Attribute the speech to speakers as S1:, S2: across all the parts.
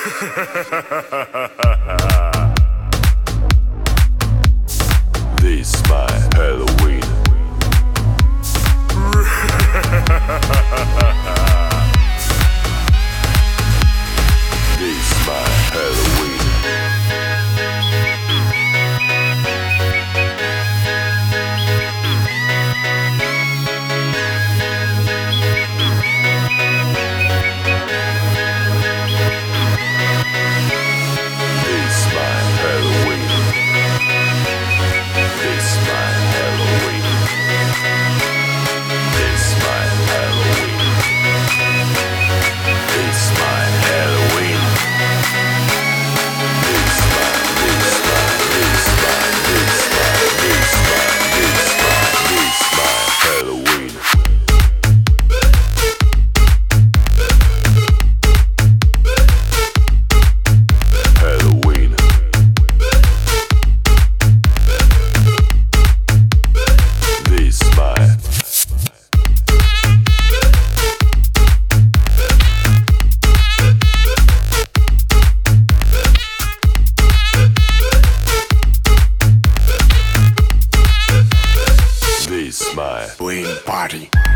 S1: ha ha ha ha ha
S2: ha party.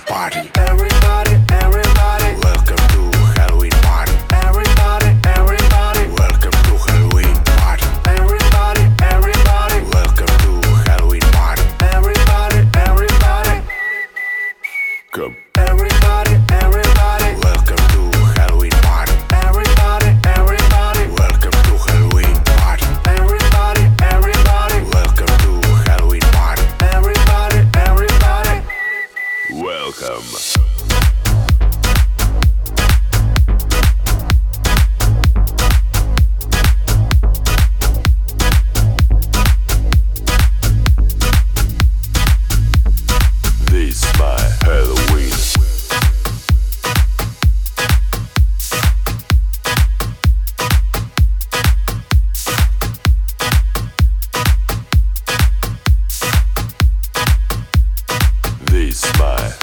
S2: Party. Everybody, everybody. Welcome to Halloween party. Everybody, everybody. Welcome to Halloween party. Everybody, everybody. Welcome to Halloween party. Everybody, everybody.
S1: Come.
S2: Everybody, everybody.
S1: by